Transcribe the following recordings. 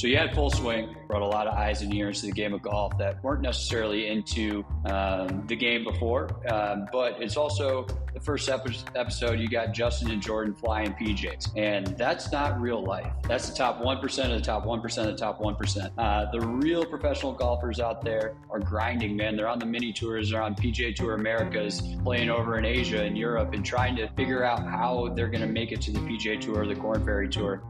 So you had full swing, brought a lot of eyes and ears to the game of golf that weren't necessarily into um, the game before. Um, but it's also the first episode you got Justin and Jordan flying PJs, and that's not real life. That's the top one percent of the top one percent of the top one percent. Uh, the real professional golfers out there are grinding, man. They're on the mini tours, they're on PGA Tour Americas, playing over in Asia and Europe, and trying to figure out how they're going to make it to the PGA Tour the Korn Ferry Tour.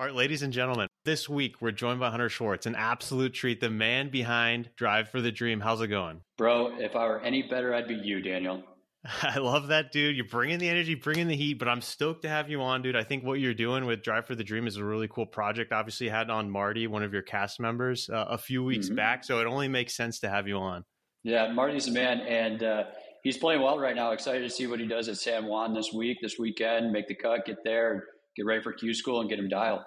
All right, ladies and gentlemen, this week we're joined by Hunter Schwartz, an absolute treat, the man behind Drive for the Dream. How's it going? Bro, if I were any better, I'd be you, Daniel. I love that, dude. You're bringing the energy, bringing the heat, but I'm stoked to have you on, dude. I think what you're doing with Drive for the Dream is a really cool project. Obviously, you had on Marty, one of your cast members, uh, a few weeks mm-hmm. back, so it only makes sense to have you on. Yeah, Marty's a man, and uh, he's playing well right now. Excited to see what he does at San Juan this week, this weekend, make the cut, get there, get ready for Q school, and get him dialed.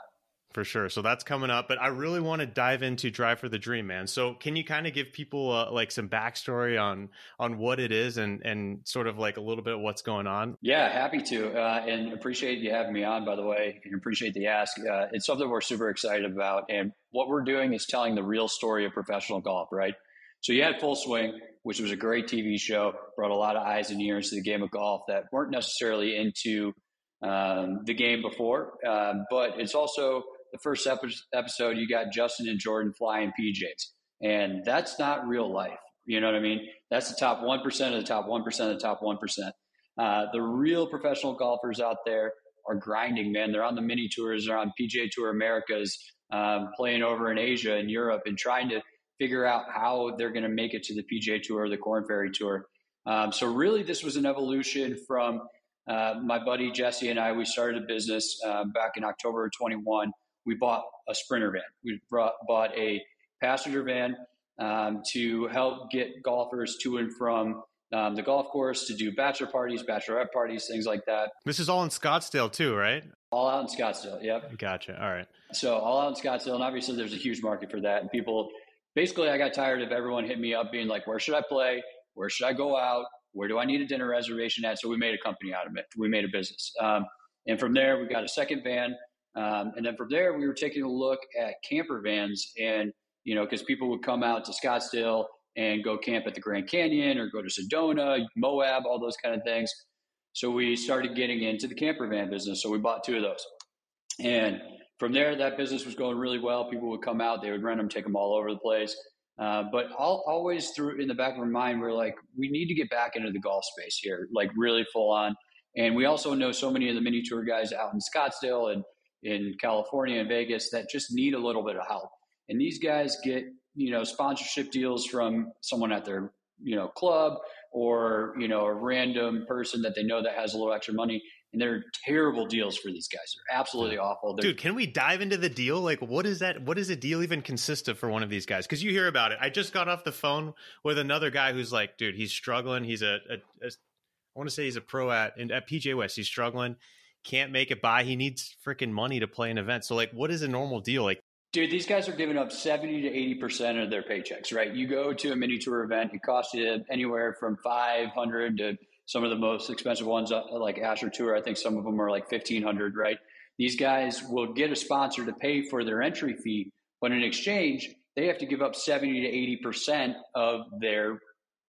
For sure. So that's coming up, but I really want to dive into Drive for the Dream, man. So can you kind of give people uh, like some backstory on on what it is and and sort of like a little bit of what's going on? Yeah, happy to, uh, and appreciate you having me on. By the way, and appreciate the ask. Uh, it's something we're super excited about, and what we're doing is telling the real story of professional golf, right? So you had Full Swing, which was a great TV show, brought a lot of eyes and ears to the game of golf that weren't necessarily into um, the game before, um, but it's also the first episode, you got Justin and Jordan flying PJs, and that's not real life. You know what I mean? That's the top one percent of the top one percent of the top one percent. Uh, the real professional golfers out there are grinding, man. They're on the mini tours, they're on PGA Tour Americas, um, playing over in Asia and Europe, and trying to figure out how they're going to make it to the PGA Tour the Korn Ferry Tour. Um, so really, this was an evolution from uh, my buddy Jesse and I. We started a business uh, back in October of 21 we bought a sprinter van. We brought, bought a passenger van um, to help get golfers to and from um, the golf course to do bachelor parties, bachelorette parties, things like that. This is all in Scottsdale too, right? All out in Scottsdale. Yep. Gotcha. All right. So all out in Scottsdale, and obviously there's a huge market for that. And people, basically, I got tired of everyone hitting me up being like, "Where should I play? Where should I go out? Where do I need a dinner reservation at?" So we made a company out of it. We made a business, um, and from there we got a second van um, and then from there, we were taking a look at camper vans, and you know, because people would come out to Scottsdale and go camp at the Grand Canyon or go to Sedona, Moab, all those kind of things. So we started getting into the camper van business. So we bought two of those, and from there, that business was going really well. People would come out, they would rent them, take them all over the place. Uh, but always through in the back of our mind, we're like, we need to get back into the golf space here, like really full on. And we also know so many of the mini tour guys out in Scottsdale and in California and Vegas that just need a little bit of help. And these guys get, you know, sponsorship deals from someone at their, you know, club or, you know, a random person that they know that has a little extra money. And they're terrible deals for these guys. They're absolutely awful. They're, Dude, can we dive into the deal? Like, what is that? What does a deal even consist of for one of these guys? Because you hear about it. I just got off the phone with another guy who's like, dude, he's struggling. He's a, a, a I want to say he's a pro at and at PGA West. He's struggling can't make it by. He needs freaking money to play an event. So like, what is a normal deal? Like, dude, these guys are giving up seventy to eighty percent of their paychecks. Right? You go to a mini tour event, it costs you anywhere from five hundred to some of the most expensive ones, uh, like Asher Tour. I think some of them are like fifteen hundred. Right? These guys will get a sponsor to pay for their entry fee, but in exchange, they have to give up seventy to eighty percent of their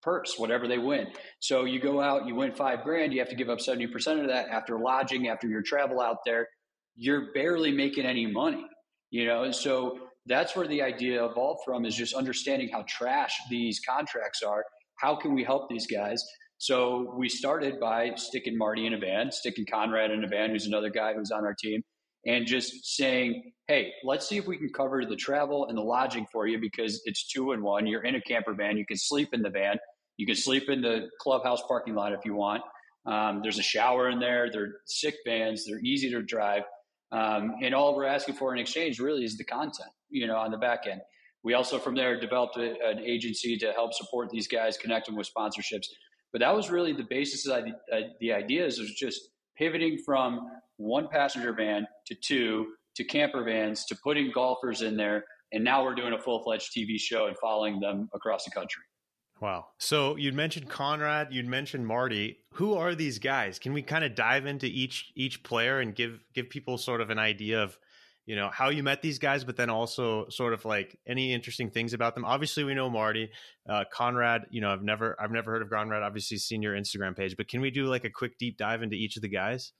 purse, whatever they win. So you go out, you win five grand, you have to give up 70% of that after lodging, after your travel out there. You're barely making any money, you know? And so that's where the idea evolved from is just understanding how trash these contracts are. How can we help these guys? So we started by sticking Marty in a van, sticking Conrad in a van, who's another guy who's on our team, and just saying, hey, let's see if we can cover the travel and the lodging for you because it's two in one. You're in a camper van, you can sleep in the van. You can sleep in the clubhouse parking lot if you want. Um, there's a shower in there. They're sick vans. They're easy to drive. Um, and all we're asking for in exchange really is the content, you know, on the back end. We also from there developed a, an agency to help support these guys, connect them with sponsorships. But that was really the basis of the, uh, the ideas was just pivoting from one passenger van to two to camper vans to putting golfers in there. And now we're doing a full fledged TV show and following them across the country. Wow. So you'd mentioned Conrad, you'd mentioned Marty. Who are these guys? Can we kind of dive into each each player and give give people sort of an idea of you know how you met these guys but then also sort of like any interesting things about them. Obviously we know marty uh, conrad you know i've never i've never heard of conrad obviously seen your instagram page but can we do like a quick deep dive into each of the guys?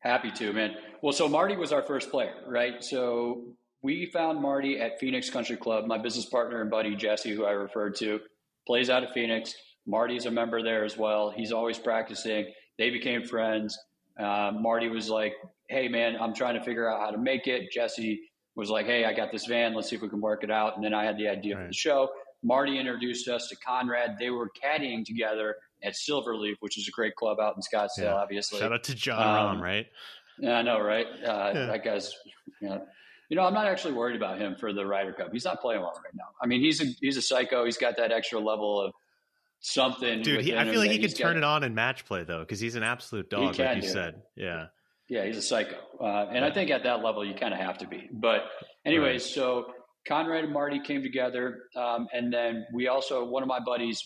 Happy to man. Well so marty was our first player right? So we found marty at phoenix country club. My business partner and buddy jesse who i referred to plays out of phoenix. Marty's a member there as well. He's always practicing. They became friends uh, marty was like hey man, I'm trying to figure out how to make it. Jesse was like, hey, I got this van. Let's see if we can work it out. And then I had the idea right. for the show. Marty introduced us to Conrad. They were caddying together at Silverleaf, which is a great club out in Scottsdale, yeah. obviously. Shout out to John um, right? Yeah, I know, right? Uh, yeah. That guy's, you know, you know, I'm not actually worried about him for the Ryder Cup. He's not playing well right now. I mean, he's a he's a psycho. He's got that extra level of something. Dude, he, I feel like he could turn got, it on in match play though, because he's an absolute dog, like you said. Yeah. Yeah, he's a psycho, uh, and I think at that level you kind of have to be. But anyways, right. so Conrad and Marty came together, um, and then we also one of my buddies.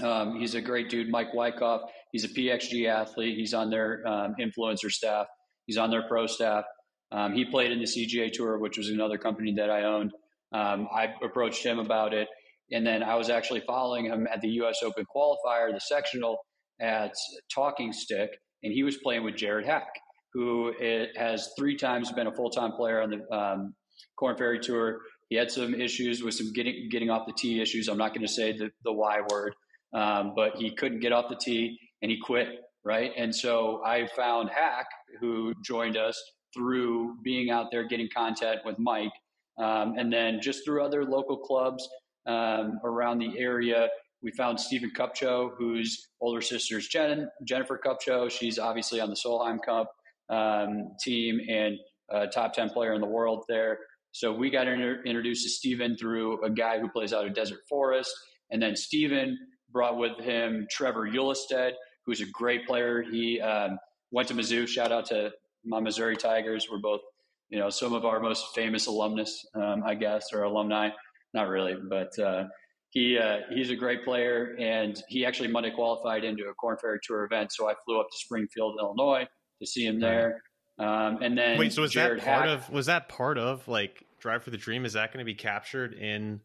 Um, he's a great dude, Mike Wyckoff. He's a PXG athlete. He's on their um, influencer staff. He's on their pro staff. Um, he played in the CGA Tour, which was another company that I owned. Um, I approached him about it, and then I was actually following him at the U.S. Open qualifier, the sectional at Talking Stick, and he was playing with Jared Hack who has three times been a full time player on the um, Korn Ferry Tour. He had some issues with some getting getting off the tee issues. I'm not going to say the, the Y word, um, but he couldn't get off the tee and he quit. Right, and so I found Hack, who joined us through being out there getting contact with Mike, um, and then just through other local clubs um, around the area. We found Stephen Kupcho, whose older sister's Jen, Jennifer Kupcho. She's obviously on the Solheim Cup um, team and a top 10 player in the world there. So we got inter- introduced to Stephen through a guy who plays out of Desert Forest. And then Stephen brought with him Trevor Eulestead, who's a great player. He um, went to Mizzou. Shout out to my Missouri Tigers. We're both, you know, some of our most famous alumnus, um, I guess, or alumni. Not really, but uh, he uh, he's a great player, and he actually Monday qualified into a Korn Ferry Tour event. So I flew up to Springfield, Illinois, to see him there. Um, and then wait, so was Jared that part Hack, of was that part of like Drive for the Dream? Is that going to be captured in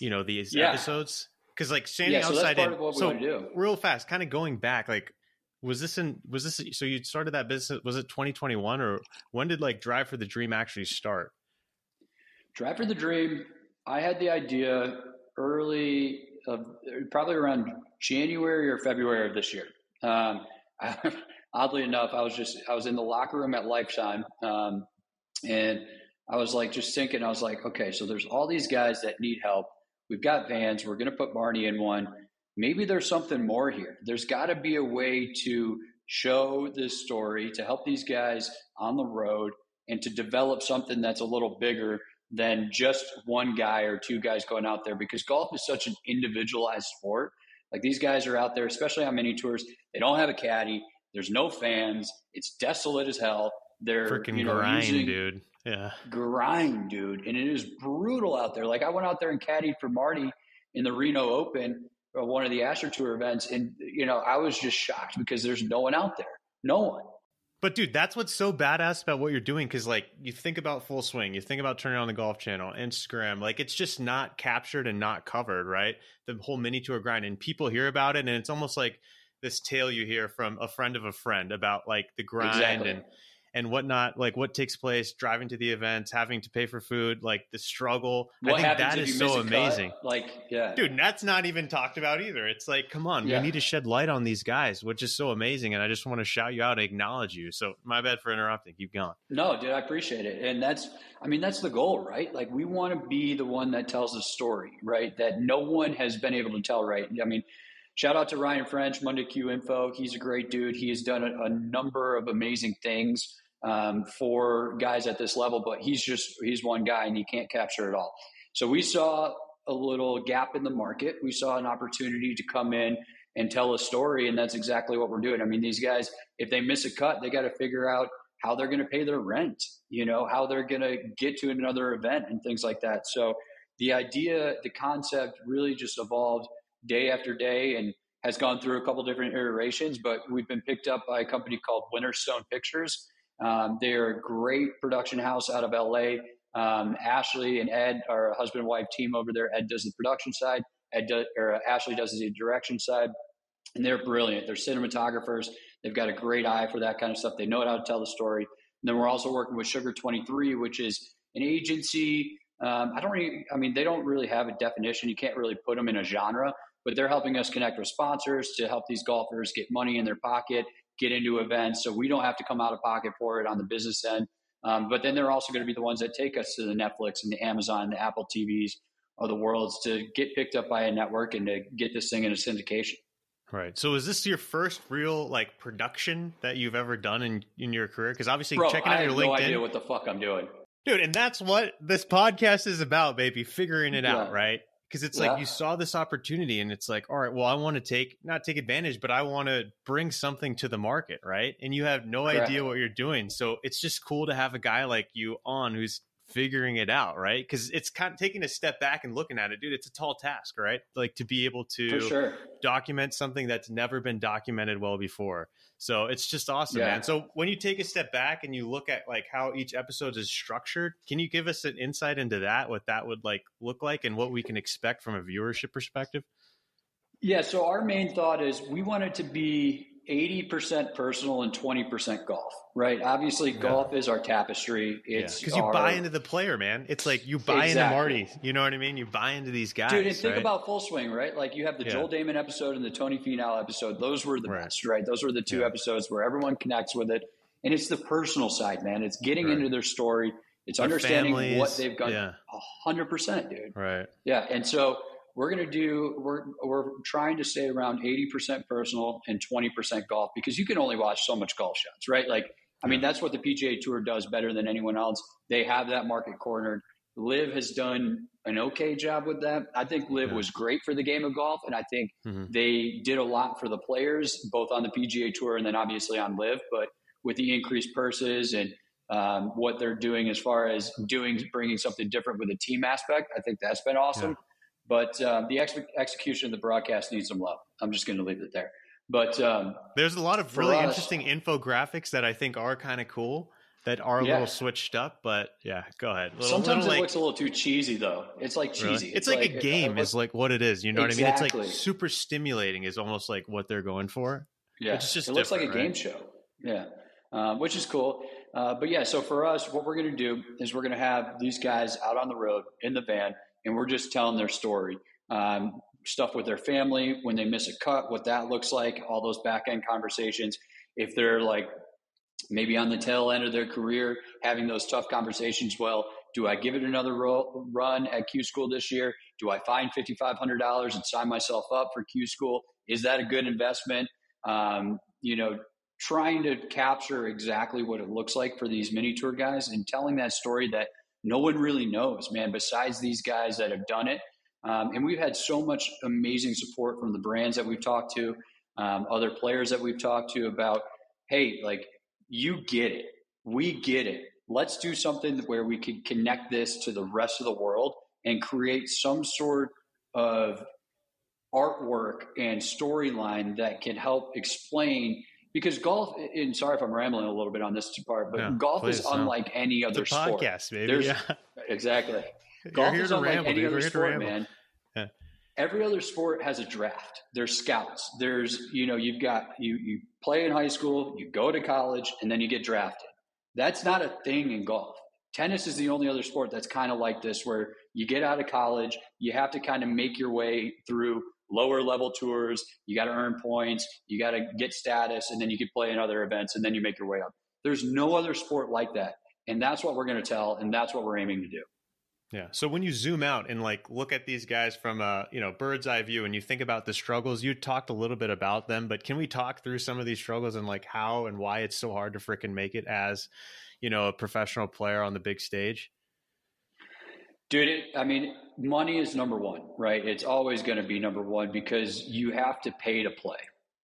you know these yeah. episodes? Because like standing yeah, so outside in, so real fast, kind of going back, like was this in was this so you started that business? Was it 2021 or when did like Drive for the Dream actually start? Drive for the Dream, I had the idea early of probably around January or February of this year. Um, oddly enough, I was just I was in the locker room at Lifetime, um, and I was like just thinking, I was like, okay, so there's all these guys that need help. We've got vans. We're going to put Marty in one. Maybe there's something more here. There's got to be a way to show this story to help these guys on the road and to develop something that's a little bigger than just one guy or two guys going out there because golf is such an individualized sport. Like these guys are out there, especially on mini tours, they don't have a caddy. There's no fans. It's desolate as hell. They're freaking you know, grind, dude. Yeah, grind, dude, and it is brutal out there. Like I went out there and caddied for Marty in the Reno Open, uh, one of the Asher Tour events, and you know I was just shocked because there's no one out there, no one. But dude, that's what's so badass about what you're doing because like you think about full swing, you think about turning on the golf channel, Instagram, like it's just not captured and not covered, right? The whole mini tour grind, and people hear about it, and it's almost like this tale you hear from a friend of a friend about like the grind exactly. and and whatnot, like what takes place driving to the events, having to pay for food, like the struggle. What I think that is so amazing. Cut? Like, yeah, dude, that's not even talked about either. It's like, come on, yeah. we need to shed light on these guys, which is so amazing. And I just want to shout you out and acknowledge you. So my bad for interrupting. Keep going. No, dude, I appreciate it. And that's, I mean, that's the goal, right? Like we want to be the one that tells a story, right? That no one has been able to tell, right? I mean, shout out to Ryan French, Monday Q Info. He's a great dude. He has done a, a number of amazing things um, for guys at this level, but he's just he's one guy and he can't capture it all. So we saw a little gap in the market. We saw an opportunity to come in and tell a story, and that's exactly what we're doing. I mean, these guys, if they miss a cut, they got to figure out how they're going to pay their rent, you know, how they're going to get to another event and things like that. So the idea, the concept really just evolved day after day and has gone through a couple different iterations, but we've been picked up by a company called Winterstone Pictures. Um, they're a great production house out of LA. Um, Ashley and Ed are a husband and wife team over there. Ed does the production side. Ed does, or Ashley does the direction side, and they're brilliant. They're cinematographers. They've got a great eye for that kind of stuff. They know how to tell the story. And then we're also working with Sugar 23, which is an agency. Um, I don't really, I mean, they don't really have a definition. You can't really put them in a genre, but they're helping us connect with sponsors to help these golfers get money in their pocket, get into events. So we don't have to come out of pocket for it on the business end. Um, but then they're also going to be the ones that take us to the Netflix and the Amazon, and the Apple TVs of the worlds to get picked up by a network and to get this thing in a syndication. Right. So is this your first real like production that you've ever done in in your career? Because obviously Bro, checking out I your have LinkedIn. no idea what the fuck I'm doing. Dude, and that's what this podcast is about, baby, figuring it Yeah. out, right? Because it's Yeah. like you saw this opportunity and it's like, all right, well, I want to take, not take advantage, but I want to bring something to the market, right? And you have no Correct. idea what you're doing. So it's just cool to have a guy like you on who's figuring it out, right? Because it's kind of taking a step back and looking at it, dude. It's a tall task, right? Like to be able to sure. document something that's never been documented well before. So it's just awesome, Yeah. man. So when you take a step back and you look at like how each episode is structured, can you give us an insight into that, what that would like look like and what we can expect from a viewership perspective? Yeah, so our main thought is we want it to be 80% personal and 20% golf, right? Obviously, Yeah. golf is our tapestry. It's Because you our- buy into the player, man. It's like you buy Exactly. into Marty. You know what I mean? You buy into these guys. Dude, and think right? about Full Swing, right? Like you have the Yeah. Joel Dahmen episode and the Tony Finau episode. Those were the Right. best, right? Those were the two Yeah. episodes where everyone connects with it. And it's the personal side, man. It's getting Right. into their story. It's Their understanding what they've got. Yeah. A hundred percent, dude. Right. Yeah, and so we're going to do we're we're trying to stay around 80% personal and 20% golf because you can only watch so much golf shots, right? Like I mean that's what the PGA Tour does better than anyone else. They have that market cornered. LIV has done an okay job with that. I think LIV Yeah. was great for the game of golf and I think Mhm. they did a lot for the players both on the PGA Tour and then obviously on LIV, but with the increased purses and um, what they're doing as far as doing bringing something different with the team aspect, I think that's been awesome. But um, the ex- execution of the broadcast needs some love. I'm just going to leave it there. But um, There's a lot of really us- interesting infographics that I think are kind of cool that are a Yeah. little switched up, but yeah, go ahead. Little- sometimes little, it like- looks a little too cheesy, though. It's like Really? cheesy. It's, like, a game, uh, is like what it is. You know what I mean? It's like super stimulating, is almost like what they're going for. yeah, it's just it looks like a different, game show. Yeah, um, which is cool. Uh, but yeah, so for us, what we're going to do is we're going to have these guys out on the road in the van, and we're just telling their story. Um, stuff with their family when they miss a cut, what that looks like, all those back end conversations. If they're like maybe on the tail end of their career, having those tough conversations. Well, do I give it another ro- run at Q School this year? Do I find fifty five hundred dollars and sign myself up for Q School? Is that a good investment? Um, you know, trying to capture exactly what it looks like for these mini tour guys and telling that story that no one really knows, man. Besides these guys that have done it, um, and we've had so much amazing support from the brands that we've talked to, um, other players that we've talked to about, hey, like you get it, we get it. Let's do something where we can connect this to the rest of the world and create some sort of artwork and storyline that can help explain because golf and sorry if i'm rambling a little bit on this part but Yeah, golf please, is no. unlike any It's other a sport podcast, baby. There's- yeah. exactly golf is unlike ramble, any dude. other We're here to sport man Yeah. every other sport has a draft there's scouts there's you know you've got you you play in high school you go to college and then you get drafted that's not a thing in golf tennis is the only other sport that's kind of like this where you get out of college you have to kind of make your way through lower level tours you got to earn points you got to get status and then you can play in other events and then you make your way up there's no other sport like that and that's what we're going to tell and that's what we're aiming to do Yeah. So when you zoom out and like look at these guys from a you know bird's eye view, and you think about the struggles, you talked a little bit about them, but can we talk through some of these struggles and like how and why it's so hard to fricking make it as you know a professional player on the big stage? Dude, it, I mean, money is number one, right? It's always going to be number one because you have to pay to play.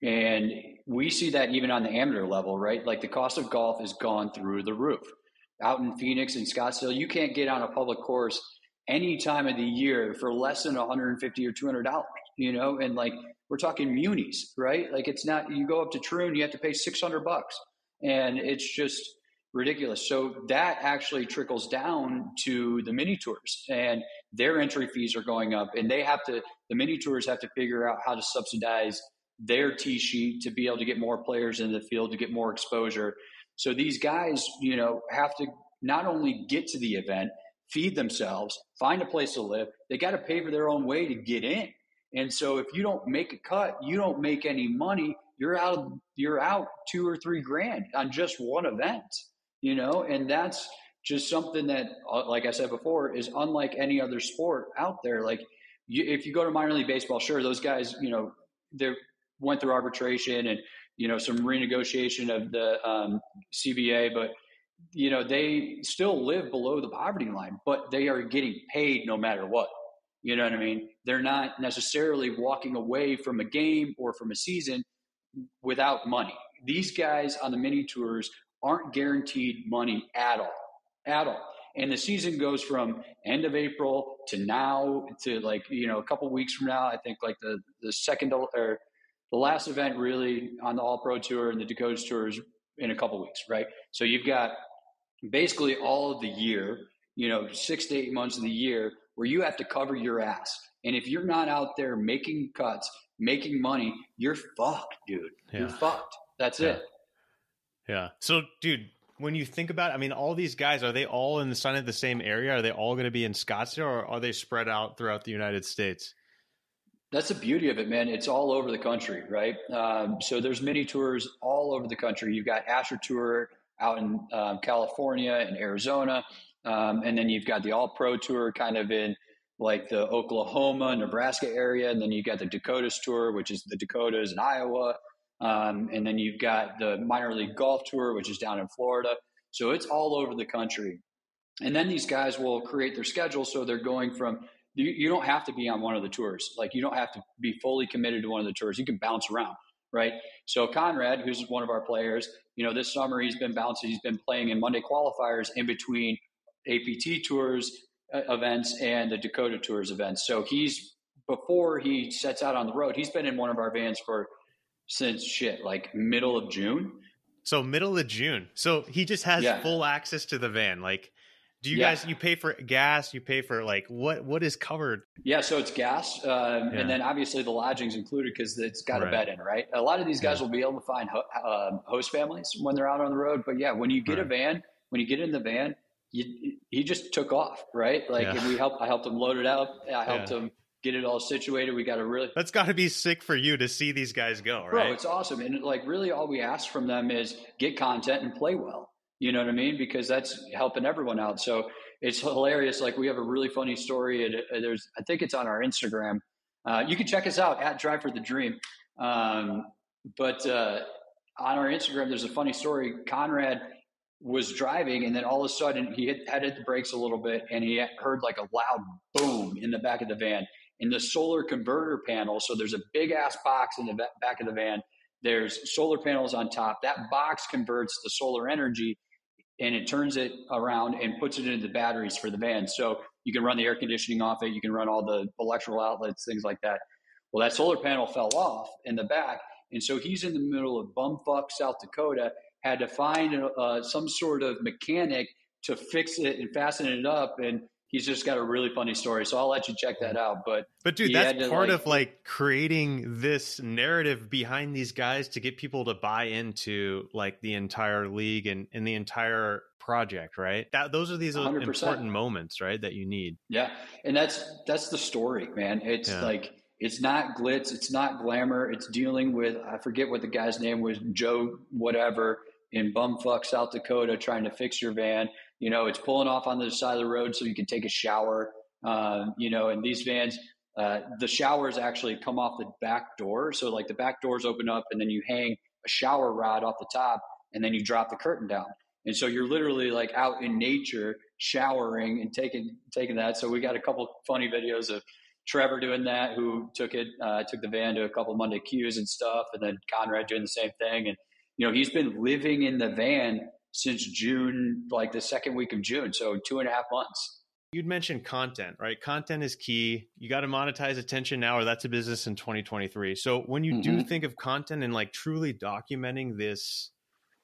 And we see that even on the amateur level, right? Like the cost of golf has gone through the roof. Out in Phoenix and Scottsdale, you can't get on a public course any time of the year for less than 150 or 200 dollars. you know, and like we're talking munis, right? Like it's not you go up to Troon, you have to pay six hundred bucks, and it's just ridiculous. So that actually trickles down to the mini tours, and their entry fees are going up, and they have to the mini tours have to figure out how to subsidize their tee sheet to be able to get more players in the field to get more exposure. So these guys, you know, have to not only get to the event, feed themselves, find a place to live, they got to pay for their own way to get in. And so if you don't make a cut, you don't make any money, you're out you're out 2 or 3 grand on just one event, you know? And that's just something that uh, like I said before is unlike any other sport out there. Like you, if you go to minor league baseball, sure those guys, you know, they went through arbitration and you know some renegotiation of the um, CBA, but you know they still live below the poverty line, but they are getting paid no matter what. You know what I mean? They're not necessarily walking away from a game or from a season without money. These guys on the mini tours aren't guaranteed money at all, at all. And the season goes from end of April to now to like you know a couple weeks from now. I think like the the second or the last event really on the All Pro Tour and the Dakotas Tour is in a couple weeks, right? So you've got basically all of the year, you know, six to eight months of the year where you have to cover your ass. And if you're not out there making cuts, making money, you're fucked, dude. Yeah. You're fucked. That's yeah. it. Yeah. So, dude, when you think about it, I mean, all these guys, are they all in the sun of the same area? Are they all going to be in Scottsdale or are they spread out throughout the United States? That's the beauty of it, man. It's all over the country, right? Um, so there's mini tours all over the country. You've got Asher Tour out in um, California and Arizona, um, and then you've got the All Pro Tour kind of in like the Oklahoma, Nebraska area, and then you've got the Dakotas Tour, which is the Dakotas and Iowa, um, and then you've got the Minor League Golf Tour, which is down in Florida. So it's all over the country. And then these guys will create their schedule so they're going from you, you don't have to be on one of the tours. Like you don't have to be fully committed to one of the tours. You can bounce around, right? So Conrad, who's one of our players, you know, this summer he's been bouncing. He's been playing in Monday qualifiers in between APT tours uh, events and the Dakota tours events. So he's before he sets out on the road, he's been in one of our vans for since shit like middle of June. So middle of June. So he just has yeah. full access to the van. Like do you yeah. guys you pay for gas? You pay for like what what is covered? Yeah, so it's gas, um, yeah. and then obviously the lodging's included because it's got right. a bed in, right? A lot of these guys will be able to find ho- uh, host families when they're out on the road, but yeah, when you get right. a van, when you get in the van, you, he just took off, right? Like, and we helped. I helped him load it up. I helped him get it all situated. We got to really that's got to be sick for you to see these guys go, right? Bro, it's awesome, and like really, all we ask from them is get content and play well. You know what I mean? Because that's helping everyone out. So it's hilarious. Like we have a really funny story. And uh, there's, I think it's on our Instagram. Uh, you can check us out at Drive for the Dream. Um, but uh, on our Instagram, there's a funny story. Conrad was driving, and then all of a sudden he hit, had hit the brakes a little bit, and he heard like a loud boom in the back of the van. In the solar converter panel, so there's a big ass box in the back of the van. There's solar panels on top. That box converts the solar energy and it turns it around and puts it into the batteries for the van. So you can run the air conditioning off it, you can run all the electrical outlets, things like that. Well, that solar panel fell off in the back, and so he's in the middle of bumfuck South Dakota, had to find uh, some sort of mechanic to fix it and fasten it up, and he's just got a really funny story. So I'll let you check that out. But but dude, that's part like, of like creating this narrative behind these guys to get people to buy into like the entire league and, and the entire project, right? That those are these 100%. important moments, right? That you need. Yeah, and that's that's the story, man. It's yeah. like it's not glitz, it's not glamour. It's dealing with I forget what the guy's name was, Joe whatever in bumfuck South Dakota, trying to fix your van you know, it's pulling off on the side of the road so you can take a shower. Uh, you know, and these vans, uh, the showers actually come off the back door. So like the back doors open up and then you hang a shower rod off the top and then you drop the curtain down. And so you're literally like out in nature showering and taking taking that. So we got a couple funny videos of Trevor doing that, who took it, uh, took the van to a couple Monday Qs and stuff, and then Conrad doing the same thing. And you know, he's been living in the van since June, like the second week of June. So two and a half months. You'd mentioned content, right? Content is key. You got to monetize attention now, or that's a business in 2023. So when you mm-hmm. do think of content and like truly documenting this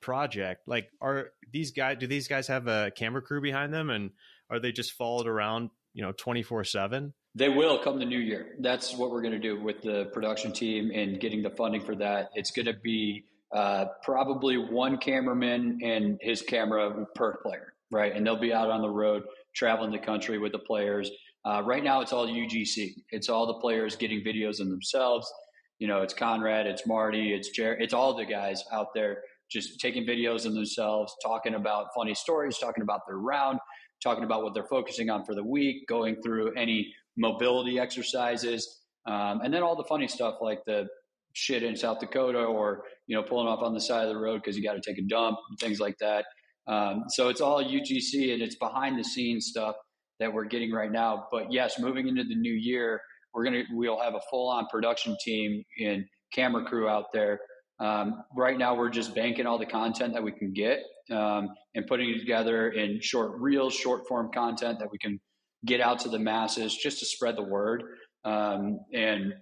project, like are these guys? Do these guys have a camera crew behind them, and are they just followed around, you know, 24 seven? They will come the new year. That's what we're going to do with the production team and getting the funding for that. It's going to be uh, probably one cameraman and his camera per player, right? And they'll be out on the road traveling the country with the players. Uh, right now, it's all UGC. It's all the players getting videos of themselves. You know, it's Conrad, it's Marty, it's Jared, it's all the guys out there just taking videos of themselves, talking about funny stories, talking about their round, talking about what they're focusing on for the week, going through any mobility exercises, um, and then all the funny stuff like the shit in South Dakota or you know pulling off on the side of the road because you got to take a dump, things like that. Um, so it's all UGC and it's behind the scenes stuff that we're getting right now. But yes, moving into the new year, we're gonna we'll have a full on production team and camera crew out there. Um, right now, we're just banking all the content that we can get um, and putting it together in short reels, short form content that we can get out to the masses just to spread the word. Um, and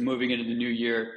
moving into the new year,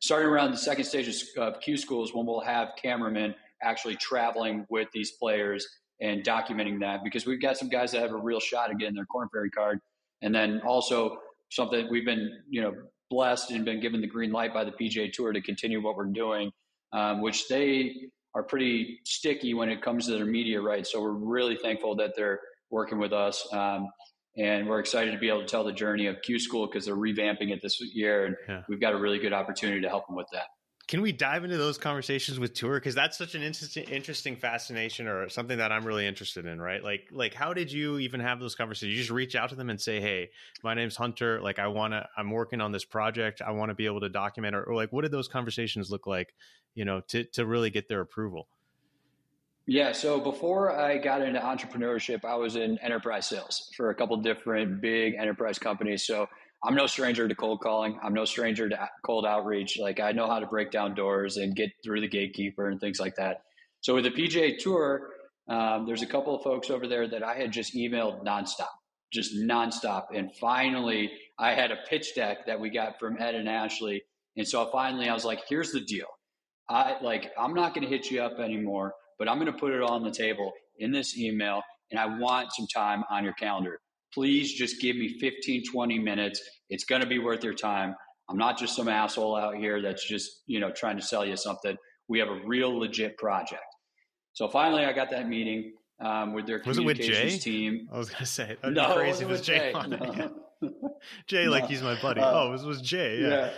starting around the second stage of Q schools, when we'll have cameramen actually traveling with these players and documenting that because we've got some guys that have a real shot at getting their Korn Ferry card. And then also something we've been, you know, blessed and been given the green light by the PGA Tour to continue what we're doing, um, which they are pretty sticky when it comes to their media rights. So we're really thankful that they're working with us. Um, and we're excited to be able to tell the journey of Q School because they're revamping it this year, and yeah. we've got a really good opportunity to help them with that. Can we dive into those conversations with tour because that's such an interesting, interesting fascination or something that I'm really interested in, right? Like, like how did you even have those conversations? You just reach out to them and say, "Hey, my name's Hunter. Like, I want to. I'm working on this project. I want to be able to document." Or, or like, what did those conversations look like? You know, to to really get their approval. Yeah. So before I got into entrepreneurship, I was in enterprise sales for a couple different big enterprise companies. So I'm no stranger to cold calling. I'm no stranger to cold outreach. Like I know how to break down doors and get through the gatekeeper and things like that. So with the PGA Tour, um, there's a couple of folks over there that I had just emailed nonstop, just nonstop. And finally, I had a pitch deck that we got from Ed and Ashley. And so finally, I was like, "Here's the deal. I like I'm not going to hit you up anymore, but I'm going to put it all on the table in this email, and I want some time on your calendar." please just give me 15, 20 minutes. It's going to be worth your time. I'm not just some asshole out here that's just, you know, trying to sell you something. We have a real legit project. So finally, I got that meeting um, with their was communications it with team. I was going to say, that'd no, crazy it was Jay. Jay, no. Jay like he's my buddy. Uh, oh, it was, was Jay. Yeah. yeah.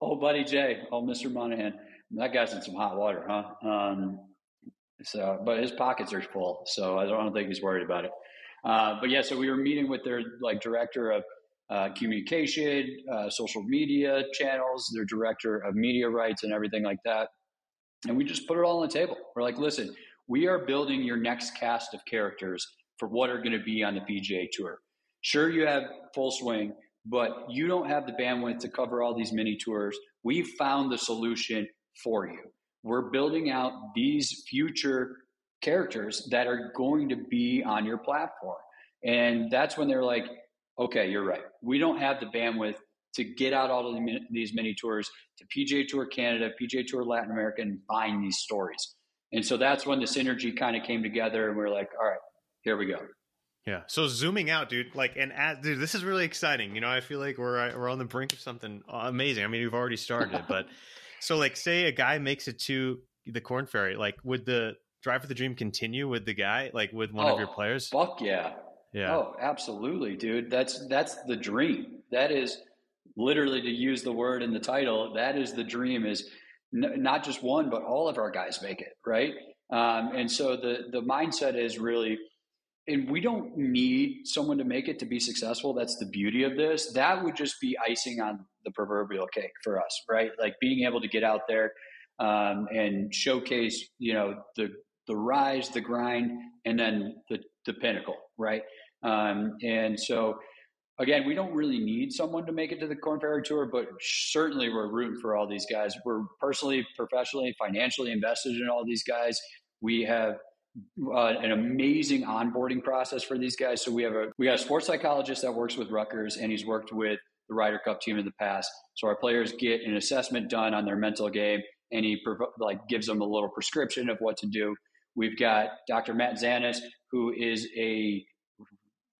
Oh, buddy Jay. Oh, Mr. Monahan. That guy's in some hot water, huh? Um, so, but his pockets are full, so I don't, think he's worried about it. Uh, but yeah, so we were meeting with their like director of uh, communication, uh, social media channels, their director of media rights, and everything like that. And we just put it all on the table. We're like, listen, we are building your next cast of characters for what are going to be on the PGA Tour. Sure, you have full swing, but you don't have the bandwidth to cover all these mini tours. We've found the solution for you. We're building out these future characters that are going to be on your platform. And that's when they're like, okay, you're right. We don't have the bandwidth to get out all of these mini tours to PGA Tour Canada, PGA Tour Latin America, and find these stories. And so that's when the synergy kind of came together, and we are like, all right, here we go. Yeah. So zooming out, dude, like, and as, dude, this is really exciting. You know, I feel like we're we're on the brink of something amazing. I mean, we've already started, but so like, say a guy makes it to the Korn Ferry, like, would the Drive for the Dream continue with the guy, like with one oh, of your oh, players? Fuck yeah. Yeah. Oh, absolutely, dude. That's that's the dream. That is literally to use the word in the title. That is the dream. Is n- not just one, but all of our guys make it right. Um, and so the the mindset is really, and we don't need someone to make it to be successful. That's the beauty of this. That would just be icing on the proverbial cake for us, right? Like being able to get out there um, and showcase, you know, the the rise, the grind, and then the, the pinnacle, right? Um, and so, again, we don't really need someone to make it to the Korn Ferry Tour, but certainly we're rooting for all these guys. We're personally, professionally, financially invested in all these guys. We have uh, an amazing onboarding process for these guys. So we have a we got a sports psychologist that works with Rutgers, and he's worked with the Ryder Cup team in the past. So our players get an assessment done on their mental game, and he like gives them a little prescription of what to do. We've got Dr. Matt Zanis, who is a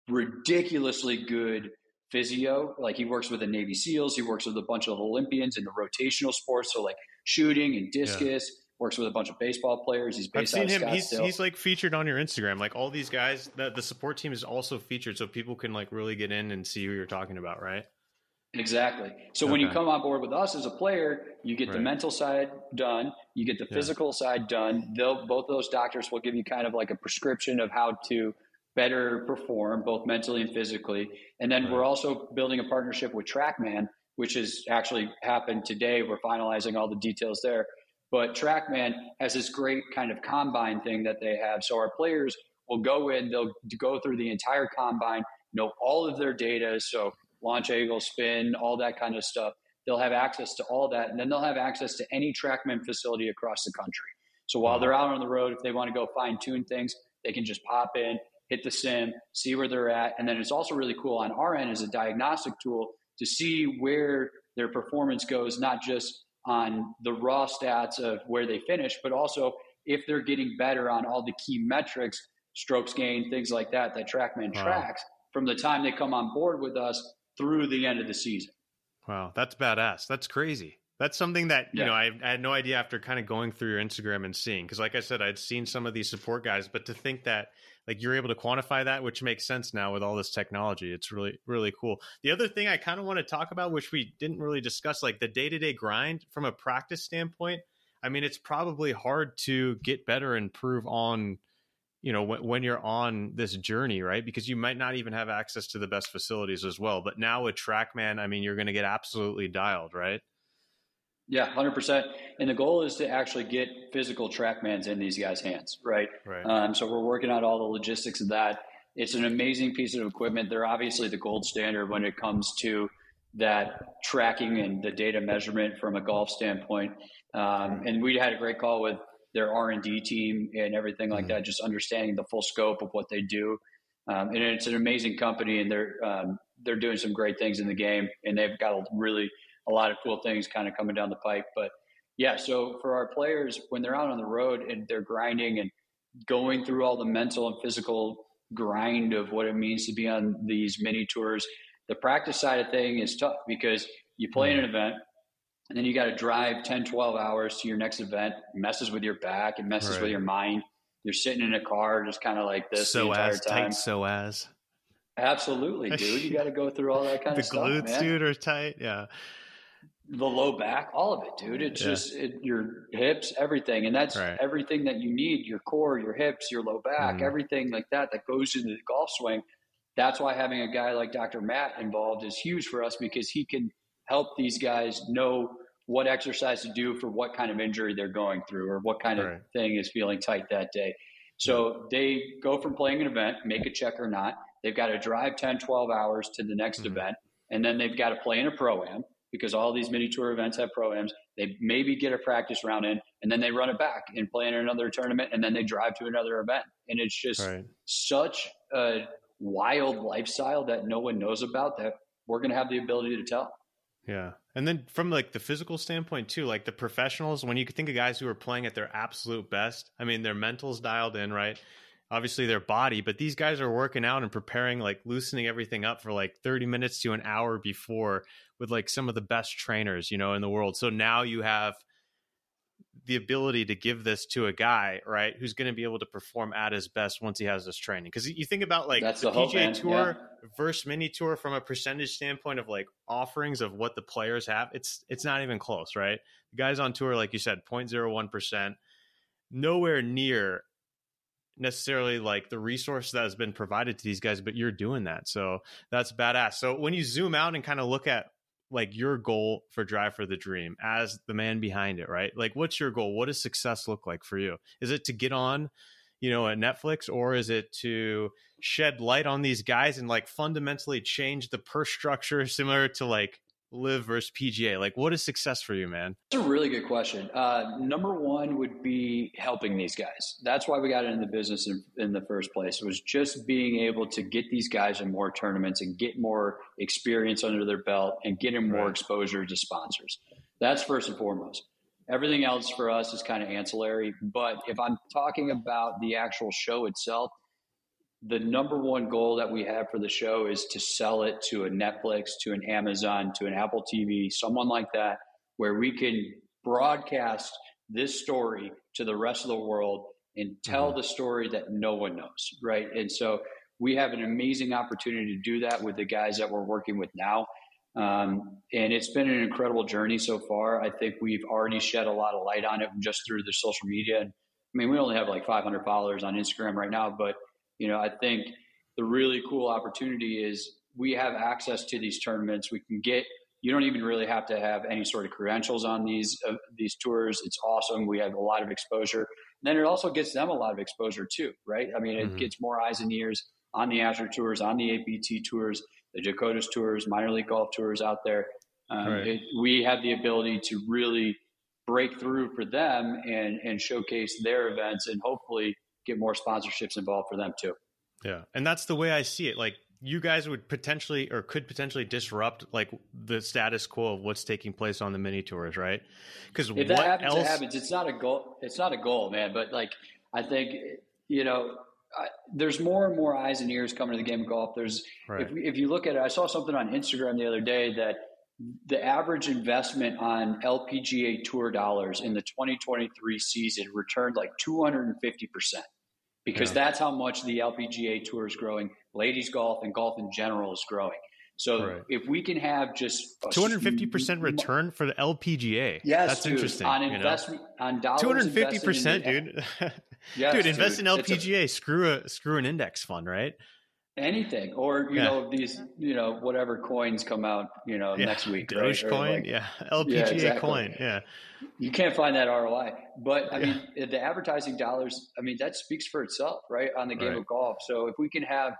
ridiculously good physio. Like he works with the Navy SEALs, he works with a bunch of Olympians in the rotational sports, so like shooting and discus. Yeah. Works with a bunch of baseball players. He's based I've seen him. He's, he's like featured on your Instagram. Like all these guys, the, the support team is also featured, so people can like really get in and see who you're talking about, right? Exactly. So okay. when you come on board with us as a player, you get right. the mental side done, you get the yeah. physical side done. They'll both of those doctors will give you kind of like a prescription of how to better perform both mentally and physically. And then right. we're also building a partnership with TrackMan, which has actually happened today. We're finalizing all the details there. But TrackMan has this great kind of combine thing that they have. So our players will go in, they'll go through the entire combine, know all of their data. So launch angle, spin, all that kind of stuff. They'll have access to all that, and then they'll have access to any TrackMan facility across the country. So while they're out on the road, if they want to go fine tune things, they can just pop in, hit the sim, see where they're at, and then it's also really cool on our end as a diagnostic tool to see where their performance goes, not just on the raw stats of where they finish, but also if they're getting better on all the key metrics, strokes gained, things like that, that TrackMan wow. tracks from the time they come on board with us through the end of the season. Wow, that's badass. That's crazy. That's something that you yeah. know I, I, had no idea after kind of going through your Instagram and seeing because, like I said, I'd seen some of these support guys, but to think that like you're able to quantify that, which makes sense now with all this technology, it's really really cool. The other thing I kind of want to talk about, which we didn't really discuss, like the day to day grind from a practice standpoint. I mean, it's probably hard to get better and improve on you know when, when you're on this journey right because you might not even have access to the best facilities as well but now with trackman i mean you're going to get absolutely dialed right yeah 100% and the goal is to actually get physical trackmans in these guys hands right, right. Um, so we're working out all the logistics of that it's an amazing piece of equipment they're obviously the gold standard when it comes to that tracking and the data measurement from a golf standpoint um, and we had a great call with their R and D team and everything like mm-hmm. that. Just understanding the full scope of what they do, um, and it's an amazing company, and they're um, they're doing some great things in the game, and they've got a really a lot of cool things kind of coming down the pipe. But yeah, so for our players when they're out on the road and they're grinding and going through all the mental and physical grind of what it means to be on these mini tours, the practice side of thing is tough because you play in an mm-hmm. event and then you got to drive 10 12 hours to your next event it messes with your back it messes right. with your mind you're sitting in a car just kind of like this so the entire as time tight so as absolutely dude you got to go through all that kind of stuff The glutes man. dude are tight yeah the low back all of it dude it's yeah. just it, your hips everything and that's right. everything that you need your core your hips your low back mm. everything like that that goes into the golf swing that's why having a guy like dr matt involved is huge for us because he can help these guys know what exercise to do for what kind of injury they're going through or what kind right. of thing is feeling tight that day. So they go from playing an event, make a check or not. They've got to drive 10, 12 hours to the next mm-hmm. event. And then they've got to play in a pro am because all these mini tour events have pro ams. They maybe get a practice round in and then they run it back and play in another tournament and then they drive to another event. And it's just right. such a wild lifestyle that no one knows about that we're going to have the ability to tell. Yeah. And then from like the physical standpoint too, like the professionals, when you think of guys who are playing at their absolute best, I mean, their mental's dialed in, right? Obviously their body, but these guys are working out and preparing, like loosening everything up for like 30 minutes to an hour before with like some of the best trainers, you know, in the world. So now you have the ability to give this to a guy, right, who's going to be able to perform at his best once he has this training. Because you think about like That's the, the PGA Tour yeah. versus Mini Tour from a percentage standpoint of like offerings of what the players have, it's it's not even close, right? The guys on tour, like you said, 0.01 percent, nowhere near necessarily like the resource that has been provided to these guys, but you're doing that, so that's badass. So when you zoom out and kind of look at like your goal for Drive for the Dream as the man behind it, right? Like, what's your goal? What does success look like for you? Is it to get on, you know, at Netflix, or is it to shed light on these guys and like fundamentally change the purse structure, similar to like LIV versus PGA? Like, what is success for you, man? That's a really good question. Uh, number one would be helping these guys. That's why we got into the business in, in the first place. Was just being able to get these guys in more tournaments and get more experience under their belt and get them more right. exposure to sponsors. That's first and foremost. Everything else for us is kind of ancillary. But if I'm talking about the actual show itself, the number one goal that we have for the show is to sell it to a Netflix, to an Amazon, to an Apple TV, someone like that, where we can broadcast this story to the rest of the world and tell mm-hmm. the story that no one knows, right? And so we have an amazing opportunity to do that with the guys that we're working with now. Um, and it's been an incredible journey so far. I think we've already shed a lot of light on it just through the social media. And I mean, we only have like 500 followers on Instagram right now, but you know, I think the really cool opportunity is we have access to these tournaments. We can get. You don't even really have to have any sort of credentials on these uh, these tours. It's awesome. We have a lot of exposure. And then it also gets them a lot of exposure too, right? I mean, it mm-hmm. gets more eyes and ears on the Asher tours, on the APT tours, the Dakotas tours, minor league golf tours out there. Um, right. it, we have the ability to really break through for them and and showcase their events and hopefully get more sponsorships involved for them too. Yeah. And that's the way I see it. Like you guys would potentially or could potentially disrupt like the status quo of what's taking place on the mini tours, right? Because if that happens, else... it happens. It's not a goal. It's not a goal, man. But like, I think you know, I, there's more and more eyes and ears coming to the game of golf. There's right. if if you look at it, I saw something on Instagram the other day that the average investment on LPGA Tour dollars in the 2023 season returned like 250 percent because yeah. that's how much the LPGA Tour is growing. Ladies golf and golf in general is growing. So right. if we can have just 250 percent return for the LPGA, yes, that's dude, interesting. On investment, you know? on dollars, 250 percent, dude. yes, dude, invest dude. in LPGA. A, screw a screw an index fund, right? Anything or you yeah. know these you know whatever coins come out you know yeah. next week Doge right? coin like, yeah LPGA yeah, exactly. coin yeah you can't find that ROI but I mean the advertising dollars I mean that speaks for itself right on the game right. of golf so if we can have